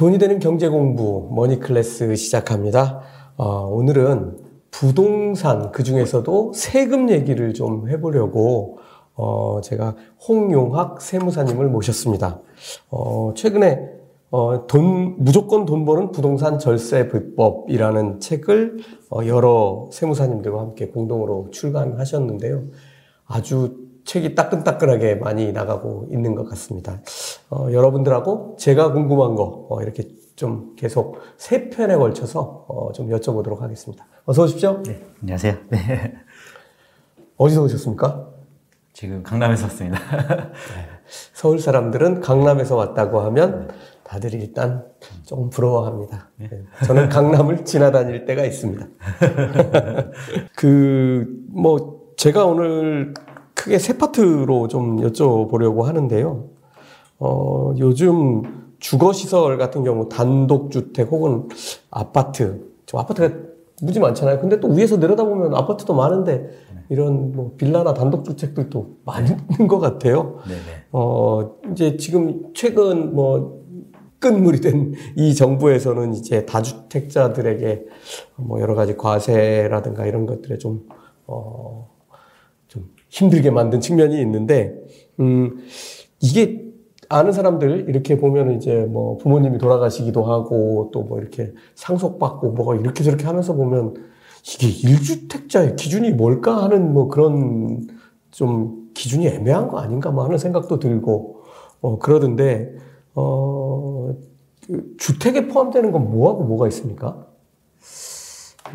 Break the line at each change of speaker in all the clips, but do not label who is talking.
돈이 되는 경제 공부 머니 클래스 시작합니다. 어, 오늘은 부동산 그 중에서도 세금 얘기를 좀 해보려고 어, 제가 홍용학 세무사님을 모셨습니다. 어, 최근에 어, 돈 무조건 돈 버는 부동산 절세 비법이라는 책을 어, 여러 세무사님들과 함께 공동으로 출간하셨는데요. 아주 책이 따끈따끈하게 많이 나가고 있는 것 같습니다. 어, 여러분들하고 제가 궁금한 거 어, 이렇게 좀 계속 세 편에 걸쳐서 어, 좀 여쭤보도록 하겠습니다. 어서 오십시오.
네, 안녕하세요. 네.
어디서 오셨습니까?
지금 강남에서 왔습니다.
서울 사람들은 강남에서 왔다고 하면 다들 일단 조금 부러워합니다. 네. 저는 강남을 지나다닐 때가 있습니다. 그, 뭐, 제가 오늘 크게 세 파트로 좀 여쭤보려고 하는데요. 어, 요즘 주거시설 같은 경우 단독주택 혹은 아파트, 저 아파트가 무지 많잖아요. 근데 또 위에서 내려다보면 아파트도 많은데 이런 뭐 빌라나 단독주택들도 많은 것 같아요. 네네. 어, 이제 지금 최근 뭐 끝물이 된 이 정부에서는 이제 다주택자들에게 뭐 여러 가지 과세라든가 이런 것들에 좀, 어, 좀 힘들게 만든 측면이 있는데, 음, 이게 아는 사람들 이렇게 보면 이제 뭐 부모님이 돌아가시기도 하고 또 뭐 이렇게 상속받고 뭐 이렇게 저렇게 하면서 보면 이게 일주택자의 기준이 뭘까 하는 뭐 그런 좀 기준이 애매한 거 아닌가 뭐 하는 생각도 들고 어 그러던데 어그 주택에 포함되는 건 뭐하고 뭐가 있습니까?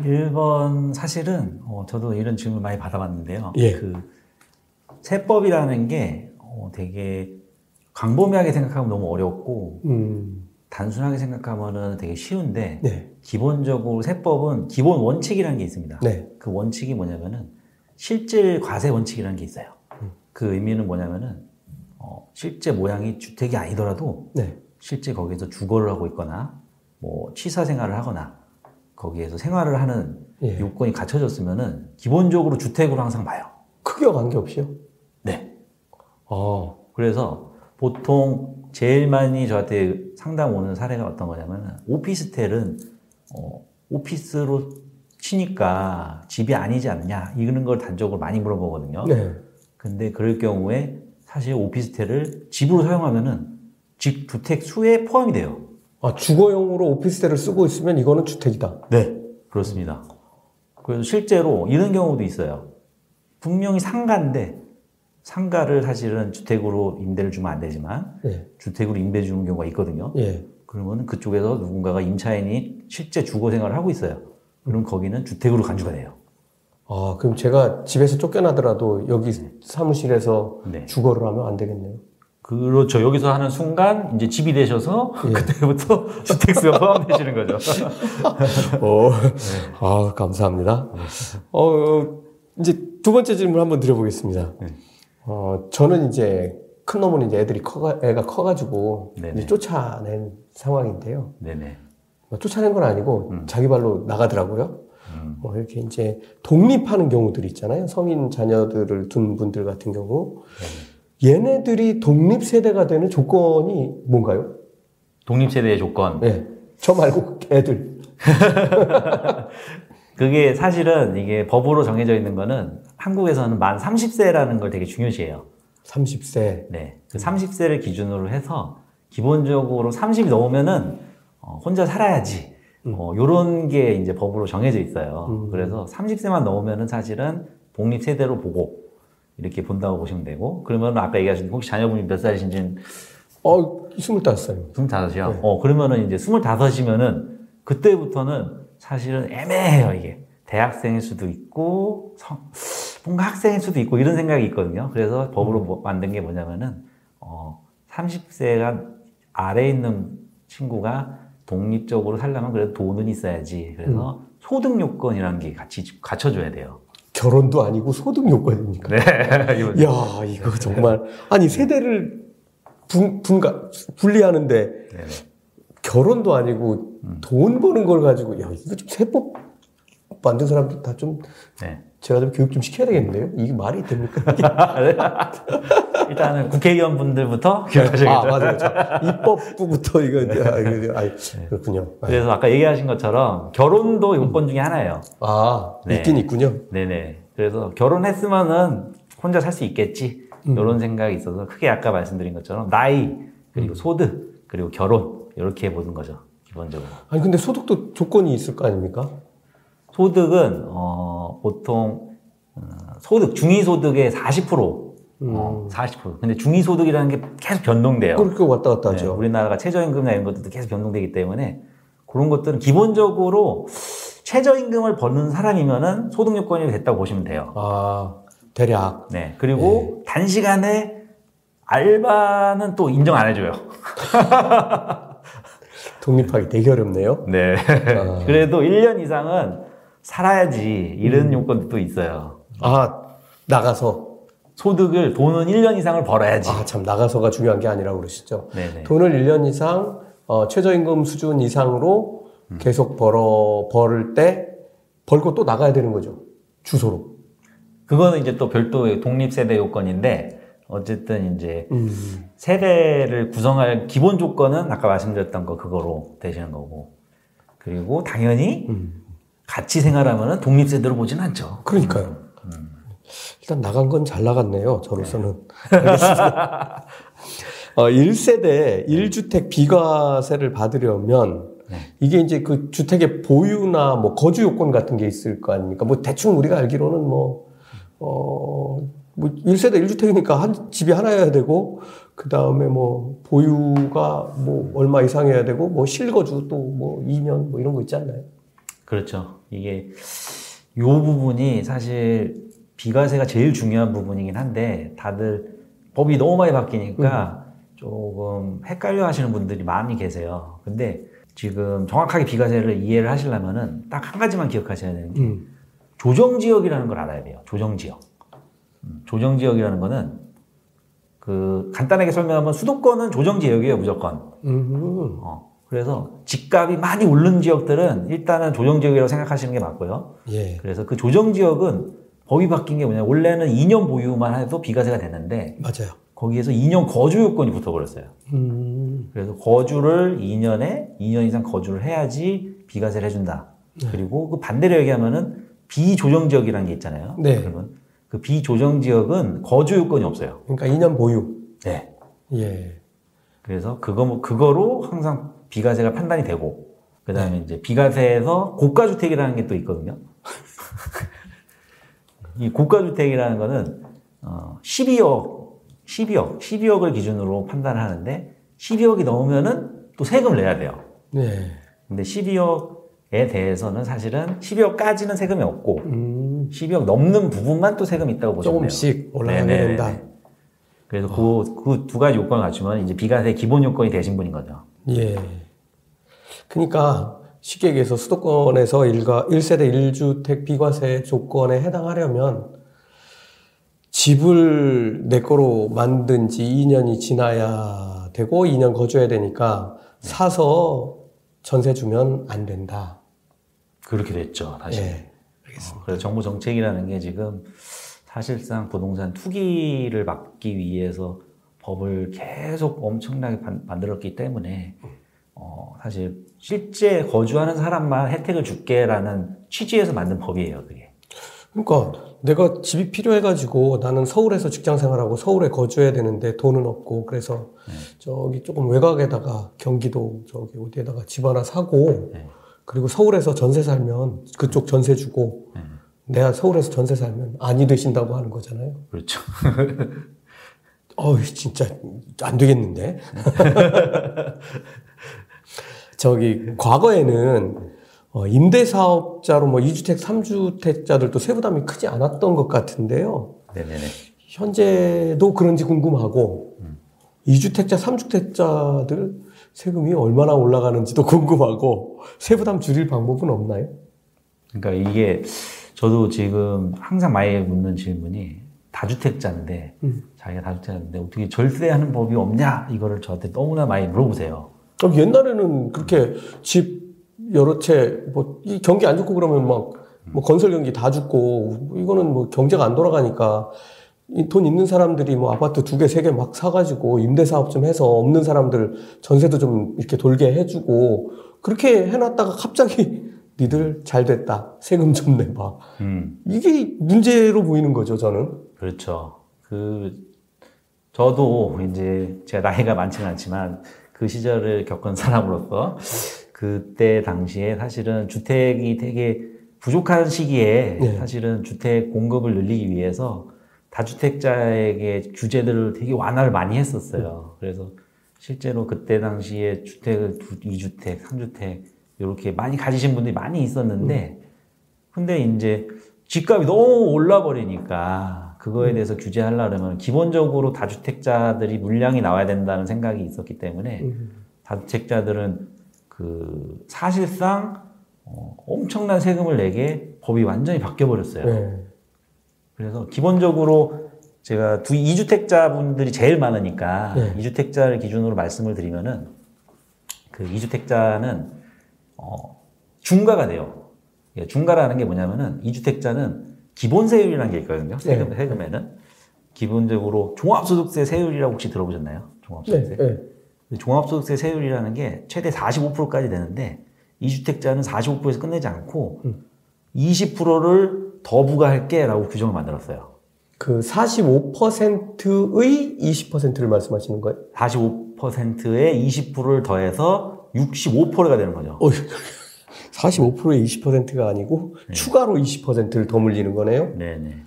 1번 사실은 어, 저도 이런 질문 많이 받아봤는데요. 예. 그 세법이라는 게 어, 되게 광범위하게 생각하면 너무 어렵고 음. 단순하게 생각하면은 되게 쉬운데 네. 기본적으로 세법은 기본 원칙이라는 게 있습니다. 네. 그 원칙이 뭐냐면은 실질 과세 원칙이라는 게 있어요. 음. 그 의미는 뭐냐면은 어, 실제 모양이 주택이 아니더라도 네. 실제 거기에서 주거를 하고 있거나 뭐 취사 생활을 하거나 거기에서 생활을 하는 예. 요건이 갖춰졌으면은 기본적으로 주택으로 항상 봐요.
크기와 관계없이요?
네. 어. 그래서 보통 제일 많이 저한테 상담 오는 사례가 어떤 거냐면 오피스텔은 어, 오피스로 치니까 집이 아니지 않냐 이런 걸 단적으로 많이 물어보거든요. 네. 근데 그럴 경우에 사실 오피스텔을 집으로 사용하면은 집 주택 수에 포함이 돼요.
아 주거용으로 오피스텔을 쓰고 있으면 이거는 주택이다.
네, 그렇습니다. 그래서 실제로 이런 경우도 있어요. 분명히 상가인데 상가를 사실은 주택으로 임대를 주면 안 되지만 예. 주택으로 임대 주는 경우가 있거든요. 예. 그러면 그쪽에서 누군가가 임차인이 실제 주거 생활을 하고 있어요. 그럼 거기는 주택으로 간주가 돼요.
아, 그럼 제가 집에서 쫓겨나더라도 여기 네. 사무실에서 네. 주거를 하면 안 되겠네요.
그렇죠. 여기서 하는 순간 이제 집이 되셔서 예. 그때부터 주택수가 포함되시는 거죠.
어, 네. 아, 감사합니다. 어, 이제 두 번째 질문 한번 드려보겠습니다. 네. 어, 저는 이제 큰 놈은 이제 애들이 커가, 애가 커가지고 이제 쫓아낸 상황인데요. 네네. 뭐 쫓아낸 건 아니고 음. 자기 발로 나가더라고요. 음. 뭐 이렇게 이제 독립하는 경우들이 있잖아요. 성인 자녀들을 둔 분들 같은 경우. 네네. 얘네들이 독립 세대가 되는 조건이 뭔가요?
독립 세대의 조건.
네. 저 말고 애들.
그게 사실은 이게 법으로 정해져 있는 거는 한국에서는 만 30세라는 걸 되게 중요시해요.
30세?
네. 그 30세를 기준으로 해서 기본적으로 30이 넘으면은 어, 혼자 살아야지. 음. 어, 요런 게 이제 법으로 정해져 있어요. 음. 그래서 30세만 넘으면은 사실은 독립 세대로 보고 이렇게 본다고 보시면 되고 그러면 아까 얘기하신 혹시 자녀분이 몇 살이신지는
어, 25살.
25이요? 네. 어, 그러면은 이제 25이면은 그때부터는 사실은 애매해요, 이게. 대학생일 수도 있고, 성, 뭔가 학생일 수도 있고, 이런 생각이 있거든요. 그래서 법으로 음. 만든 게 뭐냐면은, 어, 30세가 아래에 있는 친구가 독립적으로 살려면 그래도 돈은 있어야지. 그래서 음. 소득 요건이라는 게 같이 갖춰줘야 돼요.
결혼도 아니고 소득 요건입니까? 네. 야, 이거 정말. 아니, 세대를 분, 분가, 분리하는데, 네. 결혼도 아니고 음. 돈 버는 걸 가지고 야 이거 좀 세법 만든 사람들 다좀 네. 제가 좀 교육 좀 시켜야 되겠는데요? 이게 말이 됩니까?
일단은 국회의원 분들부터 교육하셔야겠죠. 아,
맞아요. 입법부부터 이거, 아, 이거, 아, 그렇군요.
그래서 아까 얘기하신 것처럼 결혼도 요건 중에 하나예요.
아, 네. 있긴 있군요.
네네. 그래서 결혼했으면은 혼자 살 수 있겠지. 음. 이런 생각이 있어서 크게 아까 말씀드린 것처럼 나이, 그리고 음. 소득, 그리고 결혼, 이렇게 보는 거죠. 기본적으로.
아니, 근데 소득도 조건이 있을 거 아닙니까?
소득은 어, 보통 어, 소득 중위 소득의 40% 음. 어, 40%. 근데 중위소득이라는 게 계속 변동돼요.
그렇게 왔다 갔다 하죠. 네,
우리나라가 최저임금이나 이런 것들도 계속 변동되기 때문에 그런 것들은 기본적으로 최저임금을 버는 사람이면은 소득 요건이 됐다고 보시면 돼요.
아, 대략.
네. 그리고 네. 단시간에 알바는 또 인정 안 해줘요.
독립하기 되게 어렵네요.
네. 아. 그래도 1년 이상은 살아야지 이런 음. 요건도 있어요.
아 나가서
소득을 돈은 1년 이상을 벌어야지.
아 참 나가서가 중요한 게 아니라고 그러시죠. 네네. 돈을 1년 이상 어, 최저임금 수준 이상으로 음. 계속 벌어 벌을 때 벌고 또 나가야 되는 거죠. 주소로.
그거는 이제 또 별도의 독립세대 요건인데 어쨌든 이제 음. 세대를 구성할 기본 조건은 아까 말씀드렸던 거 그거로 되시는 거고 그리고 당연히 음. 같이 생활하면 독립 세대로 보진 않죠.
그러니까요. 음. 일단 나간 건 잘 나갔네요. 저로서는. 네. 어, 1세대 1주택 비과세를 받으려면 네. 이게 이제 그 주택의 보유나 뭐 거주 요건 같은 게 있을 거 아닙니까? 뭐 대충 우리가 알기로는 뭐, 어, 뭐 1세대 1주택이니까 한 집이 하나여야 되고 그 다음에 뭐 보유가 뭐 얼마 이상해야 되고 뭐 실거주 또 뭐 2년 뭐 이런 거 있지 않나요?
그렇죠. 이게 요 부분이 사실 비과세가 제일 중요한 부분이긴 한데 다들 법이 너무 많이 바뀌니까 음. 조금 헷갈려 하시는 분들이 많이 계세요. 근데 지금 정확하게 비과세를 이해를 하시려면은 딱 한 가지만 기억하셔야 되는 게 음. 조정 지역이라는 걸 알아야 돼요. 조정 지역. 음, 조정 지역이라는 거는 그 간단하게 설명하면 수도권은 조정 지역이에요, 무조건. 음. 어. 그래서 집값이 많이 오른 지역들은 일단은 조정 지역이라고 생각하시는 게 맞고요. 예. 그래서 그 조정 지역은 법이 바뀐 게 뭐냐. 원래는 2년 보유만 해도 비과세가 되는데.
맞아요.
거기에서 2년 거주 요건이 붙어버렸어요. 음. 그래서 거주를 2년에 2년 이상 거주를 해야지 비과세를 해준다. 네. 그리고 그 반대로 얘기하면은 비조정 지역이라는 게 있잖아요. 네. 그러면 그 비조정 지역은 거주 요건이 없어요.
그러니까 2년 보유.
네. 예. 그래서 그거 뭐 그거로 항상 비과세가 판단이 되고 그다음에 네. 이제 비과세에서 고가 주택이라는 게 또 있거든요. 이 고가 주택이라는 거는 어 12억, 12억, 12억을 기준으로 판단을 하는데 12억이 넘으면은 또 세금을 내야 돼요. 네. 근데 12억에 대해서는 사실은 12억까지는 세금이 없고 음. 12억 넘는 부분만 또 세금이 있다고 보시면
돼요. 조금씩 올라가게 된다.
그래서 어. 그, 그 가지 요건을 갖추면 이제 비과세 기본 요건이 되신 분인 거죠.
예. 그러니까 쉽게 얘기해서 수도권에서 일가 1세대 1주택 비과세 조건에 해당하려면 집을 내 거로 만든 지 2년이 지나야 되고 2년 거주해야 되니까 사서 전세 주면 안 된다.
그렇게 됐죠, 사실. 네, 알겠습니다. 어, 그래서 정부 정책이라는 게 지금 사실상 부동산 투기를 막기 위해서 법을 계속 엄청나게 만들었기 때문에 어, 사실 실제 거주하는 사람만 혜택을 줄게라는 취지에서 만든 법이에요, 그게.
그러니까 내가 집이 필요해가지고 나는 서울에서 직장 생활하고 서울에 거주해야 되는데 돈은 없고 그래서 네. 저기 조금 외곽에다가 경기도 저기 어디에다가 집 하나 사고 네. 그리고 서울에서 전세 살면 그쪽 전세 주고 네. 내가 서울에서 전세 살면 아니 되신다고 하는 거잖아요.
그렇죠.
어우, 진짜 안 되겠는데? 저기, 과거에는 어, 임대사업자로 뭐 2주택, 3주택자들도 세부담이 크지 않았던 것 같은데요. 네네네. 현재도 그런지 궁금하고, 음. 2주택자, 3주택자들 세금이 얼마나 올라가는지도 궁금하고, 세부담 줄일 방법은 없나요?
그러니까 이게 저도 지금 항상 많이 묻는 질문이 다주택자인데 음. 자기가 다주택자인데 어떻게 절세하는 법이 없냐 이거를 저한테 너무나 많이 물어보세요.
그럼 옛날에는 그렇게 집 여러 채 뭐 이 경기 안 좋고 그러면 막 뭐 건설 경기 다 죽고 이거는 뭐 경제가 안 돌아가니까 돈 있는 사람들이 뭐 아파트 두 개, 세 개 막 사가지고 임대 사업 좀 해서 없는 사람들 전세도 좀 이렇게 돌게 해주고 그렇게 해놨다가 갑자기 니들 잘 됐다 세금 좀 내봐. 음. 이게 문제로 보이는 거죠 저는.
그렇죠. 그 저도 이제 제가 나이가 많지는 않지만 그 시절을 겪은 사람으로서 그때 당시에 사실은 주택이 되게 부족한 시기에 네. 사실은 주택 공급을 늘리기 위해서 다주택자에게 규제들을 되게 완화를 많이 했었어요. 그래서 실제로 그때 당시에 주택을 2주택, 3주택 이렇게 많이 가지신 분들이 많이 있었는데 근데 이제 집값이 너무 올라 버리니까 그거에 대해서 규제하려면 기본적으로 다주택자들이 물량이 나와야 된다는 생각이 있었기 때문에 다주택자들은 그 사실상 어 엄청난 세금을 내게 법이 완전히 바뀌어 버렸어요. 네. 그래서 기본적으로 제가 두 2주택자 분들이 제일 많으니까 네. 2주택자를 기준으로 말씀을 드리면은 그 2주택자는 어 중과가 돼요. 예, 중과라는 게 뭐냐면은 2주택자는 기본세율이라는 게 있거든요. 세금, 네. 세금에는. 기본적으로 종합소득세 세율이라고 혹시 들어보셨나요? 종합소득세. 네. 네. 종합소득세 세율이라는 게 최대 45%까지 되는데 2주택자는 45%에서 끝내지 않고 음. 20%를 더 부과할게 라고 규정을 만들었어요.
그 45%의 20%를 말씀하시는 거예요?
45%의 20%를 더해서 65%가 되는 거죠. 어,
45%의 20%가 아니고 네. 추가로 20%를 더 물리는 거네요?
네네.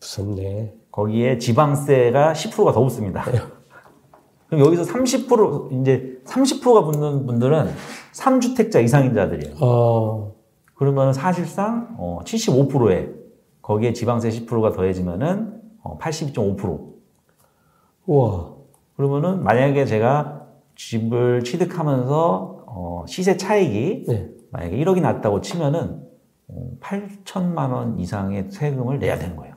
무섭네.
거기에 지방세가 10%가 더 붙습니다. 네. 그럼 여기서 30% 이제 30%가 붙는 분들은 3주택자 이상인 자들이에요. 어. 그러면 사실상 어, 75%에 거기에 지방세 10%가 더해지면은 어, 82.5%.
우와.
그러면은 만약에 제가 집을 취득하면서 어, 시세 차익이 네. 만약에 1억이 났다고 치면은 어, 8천만 원 이상의 세금을 내야 되는 거예요.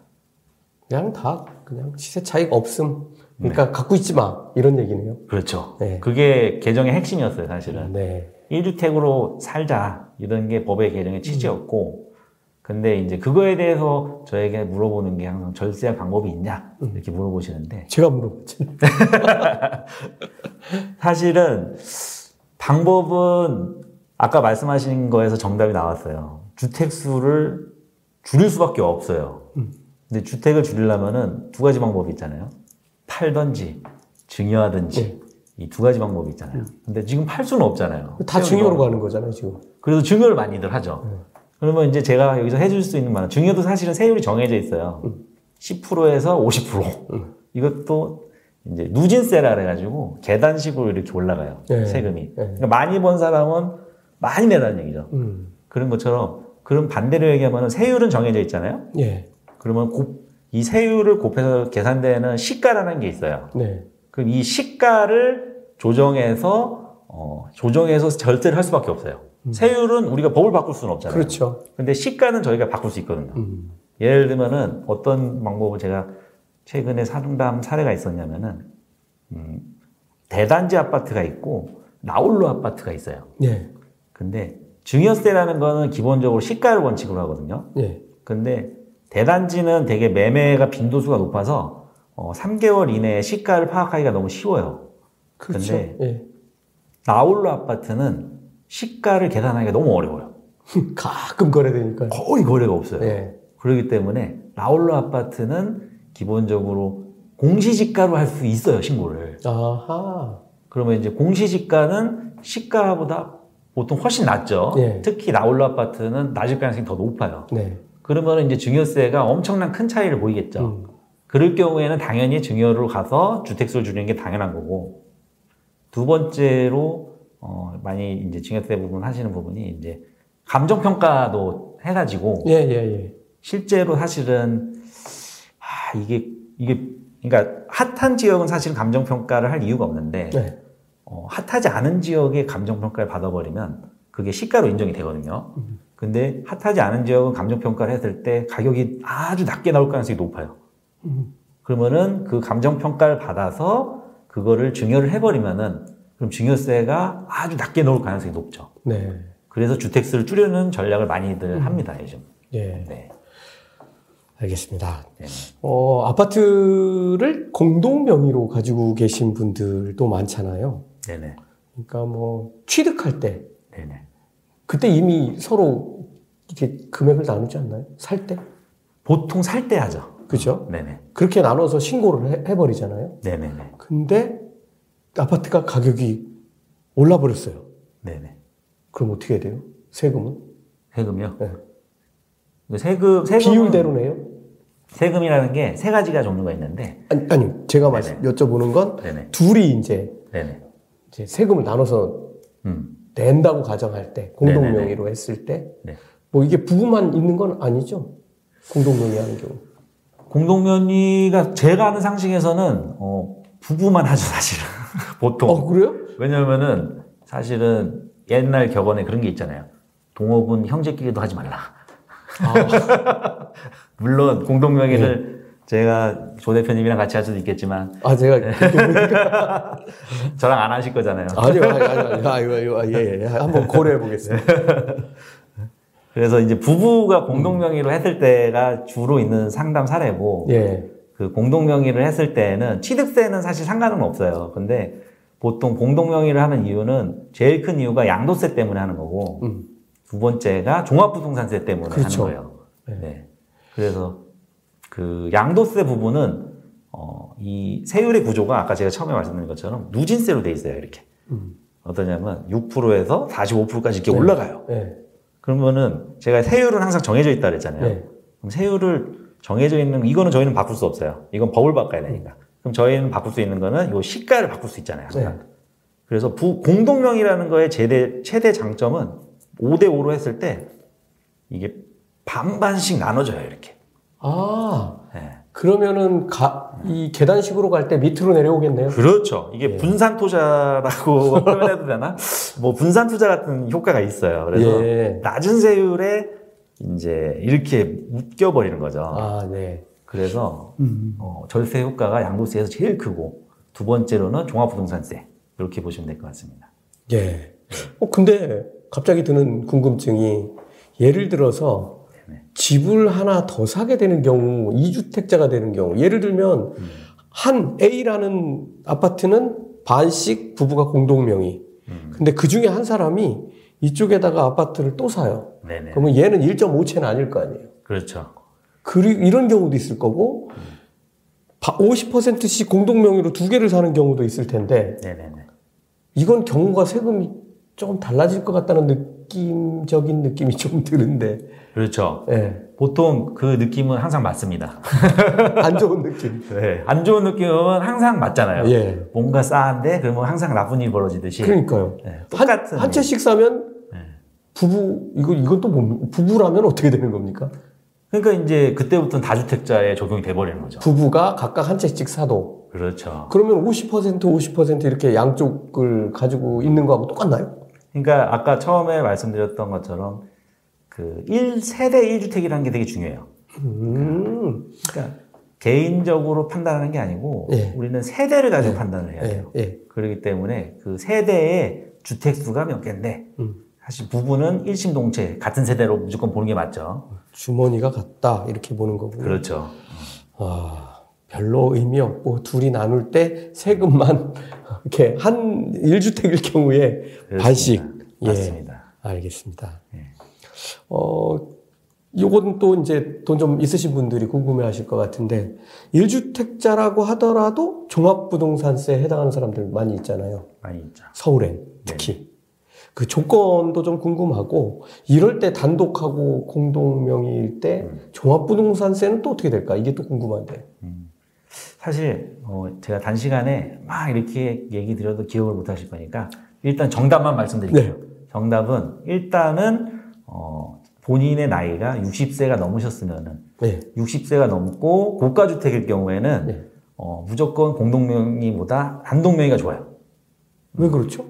그냥 다 그냥 시세 차익 없음. 그러니까 네. 갖고 있지 마 이런 얘기네요.
그렇죠. 네. 그게 개정의 핵심이었어요, 사실은. 네. 1주택으로 살자 이런 게 법의 개정의 취지였고 근데 이제 그거에 대해서 저에게 물어보는 게 항상 절세할 방법이 있냐 이렇게 물어보시는데
제가 물어봤지
사실은 방법은 아까 말씀하신 거에서 정답이 나왔어요 주택 수를 줄일 수밖에 없어요 음. 근데 주택을 줄이려면은 두 가지 방법이 있잖아요 팔던지 증여하든지 네. 이두 가지 방법이 있잖아요. 음. 근데 지금 팔 수는 없잖아요.
다 증여로 가는 거잖아요, 지금.
그래서 증여를 많이들 하죠. 음. 그러면 이제 제가 여기서 해줄 수 있는 말은 증여도 사실은 세율이 정해져 있어요. 음. 10%에서 50%. 음. 이것도 이제 누진세라 그래가지고 계단식으로 이렇게 올라가요. 네. 세금이. 네. 그러니까 많이 번 사람은 많이 내라는 얘기죠. 음. 그런 것처럼 그럼 반대로 얘기하면 세율은 정해져 있잖아요. 예. 그러면 곱, 이 세율을 곱해서 계산되는 시가라는 게 있어요. 네. 그럼 이 시가를 조정해서 어, 조정해서 절대를 할 수밖에 없어요. 음. 세율은 우리가 법을 바꿀 수는 없잖아요.
그렇죠.
근데 시가는 저희가 바꿀 수 있거든요. 음. 예를 들면은 어떤 방법을 제가 최근에 사중담 사례가 있었냐면은 음, 대단지 아파트가 있고 나홀로 아파트가 있어요. 예. 근데 증여세라는 거는 기본적으로 시가를 원칙으로 하거든요. 예. 근데 대단지는 되게 매매가 빈도수가 높아서 어, 3개월 이내에 시가를 파악하기가 너무 쉬워요. 그렇죠. 근데 예. 나홀로 아파트는 시가를 계산하기가 너무 어려워요.
가끔 거래되니까
거의 거래가 없어요. 예. 그렇기 때문에 나홀로 아파트는 기본적으로 공시지가로 할 수 있어요 신고를. 아하. 그러면 이제 공시지가는 시가보다 보통 훨씬 낮죠. 예. 특히 나홀로 아파트는 낮을 가능성이 더 높아요. 네. 그러면 이제 증여세가 엄청난 큰 차이를 보이겠죠. 음. 그럴 경우에는 당연히 증여로 가서 주택수를 줄이는 게 당연한 거고 두 번째로 어 많이 이제 증여세 부분 하시는 부분이 이제 감정 평가도 해가지고 예, 예, 예. 실제로 사실은 아 이게 이게 그러니까 핫한 지역은 사실 감정 평가를 할 이유가 없는데 네. 어, 핫하지 않은 지역의 감정 평가를 받아버리면 그게 시가로 인정이 되거든요. 음. 근데 핫하지 않은 지역은 감정 평가를 했을 때 가격이 아주 낮게 나올 가능성이 높아요. 그러면은 그 감정 평가를 받아서 그거를 증여를 해버리면은 그럼 증여세가 아주 낮게 나올 가능성이 높죠. 네. 그래서 주택수를 줄이는 전략을 많이들 음. 합니다 요즘.
예. 네. 알겠습니다. 네. 어, 아파트를 공동 명의로 가지고 계신 분들도 많잖아요. 네네. 그러니까 뭐 취득할 때 네네. 그때 이미 서로 이렇게 금액을 나누지 않나요? 살 때?
보통 살 때 하죠.
그죠? 네네. 그렇게 나눠서 신고를 해, 버리잖아요 네네네. 근데 아파트가 가격이 올라 버렸어요. 네네. 그럼 어떻게 해야 돼요? 세금은?
세금이요? 네. 그 세금, 세금
비율대로 내요?
세금이라는 게 세 가지가 종류가 있는데
아니, 아니 제가 말씀 여쭤보는 건 네네. 둘이 이제 네네. 이제 세금을 나눠서 음. 낸다고 가정할 때 공동 명의로 했을 때뭐 네. 이게 부부만 있는 건 아니죠? 공동 명의 하는 경우.
공동 명의가 제가 아는 상식에서는 어, 부부만 하죠 사실은 보통.
어 그래요?
왜냐면은 사실은 옛날 격언에 그런 게 있잖아요. 동업은 형제끼리도 하지 말라. 아. 물론 공동 명의를 네. 제가 조 대표님이랑 같이 할 수도 있겠지만.
아, 제가.
저랑 안 하실 거잖아요.
아니요, 아니요, 아니요. 아니요, 아니요. 예, 예. 한번 고려해 보겠습니다.
그래서 이제 부부가 공동 명의로 했을 때가 주로 있는 상담 사례고. 예. 그 공동 명의를 했을 때는 취득세는 사실 상관은 없어요. 근데 보통 공동 명의를 하는 이유는 제일 큰 이유가 양도세 때문에 하는 거고. 음. 두 번째가 종합부동산세 때문에 그렇죠. 하는 거예요. 네. 네. 그래서 그 양도세 부분은 어, 이 세율의 구조가 아까 제가 처음에 말씀드린 것처럼 누진세로 돼 있어요. 이렇게. 음. 어떠냐면 6%에서 45%까지 이렇게 네. 올라가요. 네. 그러면은 제가 세율은 항상 정해져 있다 그랬잖아요. 네. 그럼 세율을 정해져 있는 이거는 저희는 바꿀 수 없어요. 이건 법을 바꿔야 되니까. 그럼 저희는 바꿀 수 있는 거는 이 시가를 바꿀 수 있잖아요. 네. 그래서 부, 공동명이라는 거의 최대, 최대 장점은 5대5로 했을 때 이게 반반씩 나눠져요, 이렇게.
아. 네. 그러면은 가, 이 계단식으로 갈 때 밑으로 내려오겠네요.
그렇죠. 이게 예. 분산 투자라고 표현해도 되나? 뭐 분산 투자 같은 효과가 있어요. 그래서 예. 낮은 세율에 이제 이렇게 묶여 버리는 거죠. 아, 네. 그래서 음. 어, 절세 효과가 양도세에서 제일 크고 두 번째로는 종합부동산세 이렇게 보시면 될 것 같습니다.
예. 어 근데 갑자기 드는 궁금증이 예를 들어서 집을 하나 더 사게 되는 경우, 2주택자가 되는 경우, 예를 들면, 음. 한 A라는 아파트는 반씩 부부가 공동명의. 음. 근데 그 중에 한 사람이 이쪽에다가 아파트를 또 사요. 네네. 그러면 얘는 1.5채는 아닐 거 아니에요.
그렇죠.
그리고 이런 경우도 있을 거고, 음. 50%씩 공동 명의로 두 개를 사는 경우도 있을 텐데, 네네네. 이건 경우가 세금이 조금 달라질 것 같다는 느낌적인 느낌이 좀 드는데.
그렇죠. 네. 보통 그 느낌은 항상 맞습니다.
안 좋은 느낌.
네. 안 좋은 느낌은 항상 맞잖아요. 예. 뭔가 싸한데 그러면 항상 나쁜 일이 벌어지듯이.
그러니까요. 네. 똑같은. 한, 한 채씩 사면 네. 부부, 이거, 이건 또 뭐, 부부라면 어떻게 되는 겁니까?
그러니까 이제 그때부터는 다주택자에 적용이 돼버리는 거죠.
부부가 각각 한 채씩 사도.
그렇죠.
그러면 50% 50% 이렇게 양쪽을 가지고 있는 거하고 똑같나요?
그러니까 아까 처음에 말씀드렸던 것처럼 그 1세대 1주택이라는 게 되게 중요해요. 음. 그러니까 개인적으로 판단하는 게 아니고 예. 우리는 세대를 가지고 예. 판단을 해야 돼요. 예. 예. 그렇기 때문에 그 세대의 주택 수가 몇 개인데 음. 사실 부부는 일심동체 같은 세대로 무조건 보는 게 맞죠.
주머니가 같다 이렇게 보는 거고.
그렇죠.
아, 별로 의미 없고 둘이 나눌 때 세금만 이렇게 한 1주택일 경우에 그렇습니다. 반씩.
맞습니다.
예. 알겠습니다. 예. 어, 요건 또 이제 돈 좀 있으신 분들이 궁금해 하실 것 같은데, 1주택자라고 하더라도 종합부동산세에 해당하는 사람들 많이 있잖아요.
많이 있죠.
서울엔 특히. 네. 그 조건도 좀 궁금하고, 이럴 때 단독하고 공동명의일 때 음. 종합부동산세는 또 어떻게 될까? 이게 또 궁금한데. 음.
사실, 어, 제가 단시간에 막 이렇게 얘기 드려도 기억을 못 하실 거니까, 일단 정답만 말씀드릴게요. 네. 정답은, 일단은 어, 본인의 나이가 60세가 넘으셨으면은 네. 60세가 넘고 고가 주택일 경우에는 네. 어, 무조건 공동명의보다 단독명의가 좋아요.
왜 그렇죠?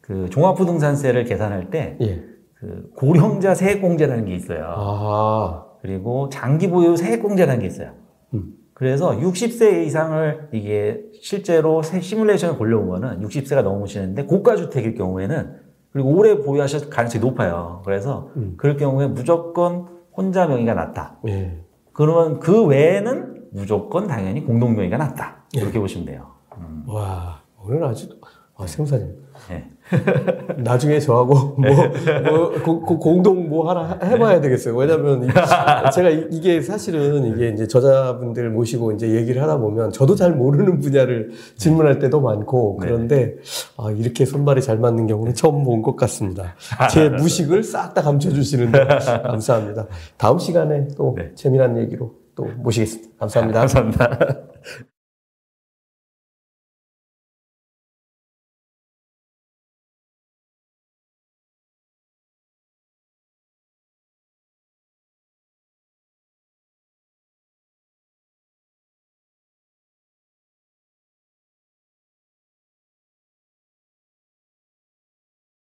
그 종합부동산세를 계산할 때 예. 그 고령자 세액공제라는 게 있어요. 아. 그리고 장기 보유 세액공제라는 게 있어요. 음. 그래서 60세 이상을 이게 실제로 시뮬레이션을 돌려보면은 60세가 넘으시는데 고가 주택일 경우에는 그리고 오래 보유하실 가능성이 높아요. 그래서 음. 그럴 경우에 무조건 혼자 명의가 낫다. 예. 그러면 그 외에는 무조건 당연히 공동 명의가 낫다. 이렇게 예. 보시면 돼요.
음. 와, 오늘 아주 아, 생사님. 네. 나중에 저하고 뭐, 뭐 고, 고, 공동 뭐 하나 해봐야 되겠어요. 왜냐면 제가 이, 게 사실은 이게 이제 저자분들 모시고 이제 얘기를 하다 보면 저도 잘 모르는 분야를 질문할 때도 많고 그런데 아, 이렇게 손발이 잘 맞는 경우는 처음 본 것 같습니다. 제 무식을 싹 다 감춰주시는데 감사합니다. 다음 시간에 또 네. 재미난 얘기로 또 모시겠습니다. 감사합니다.
감사합니다.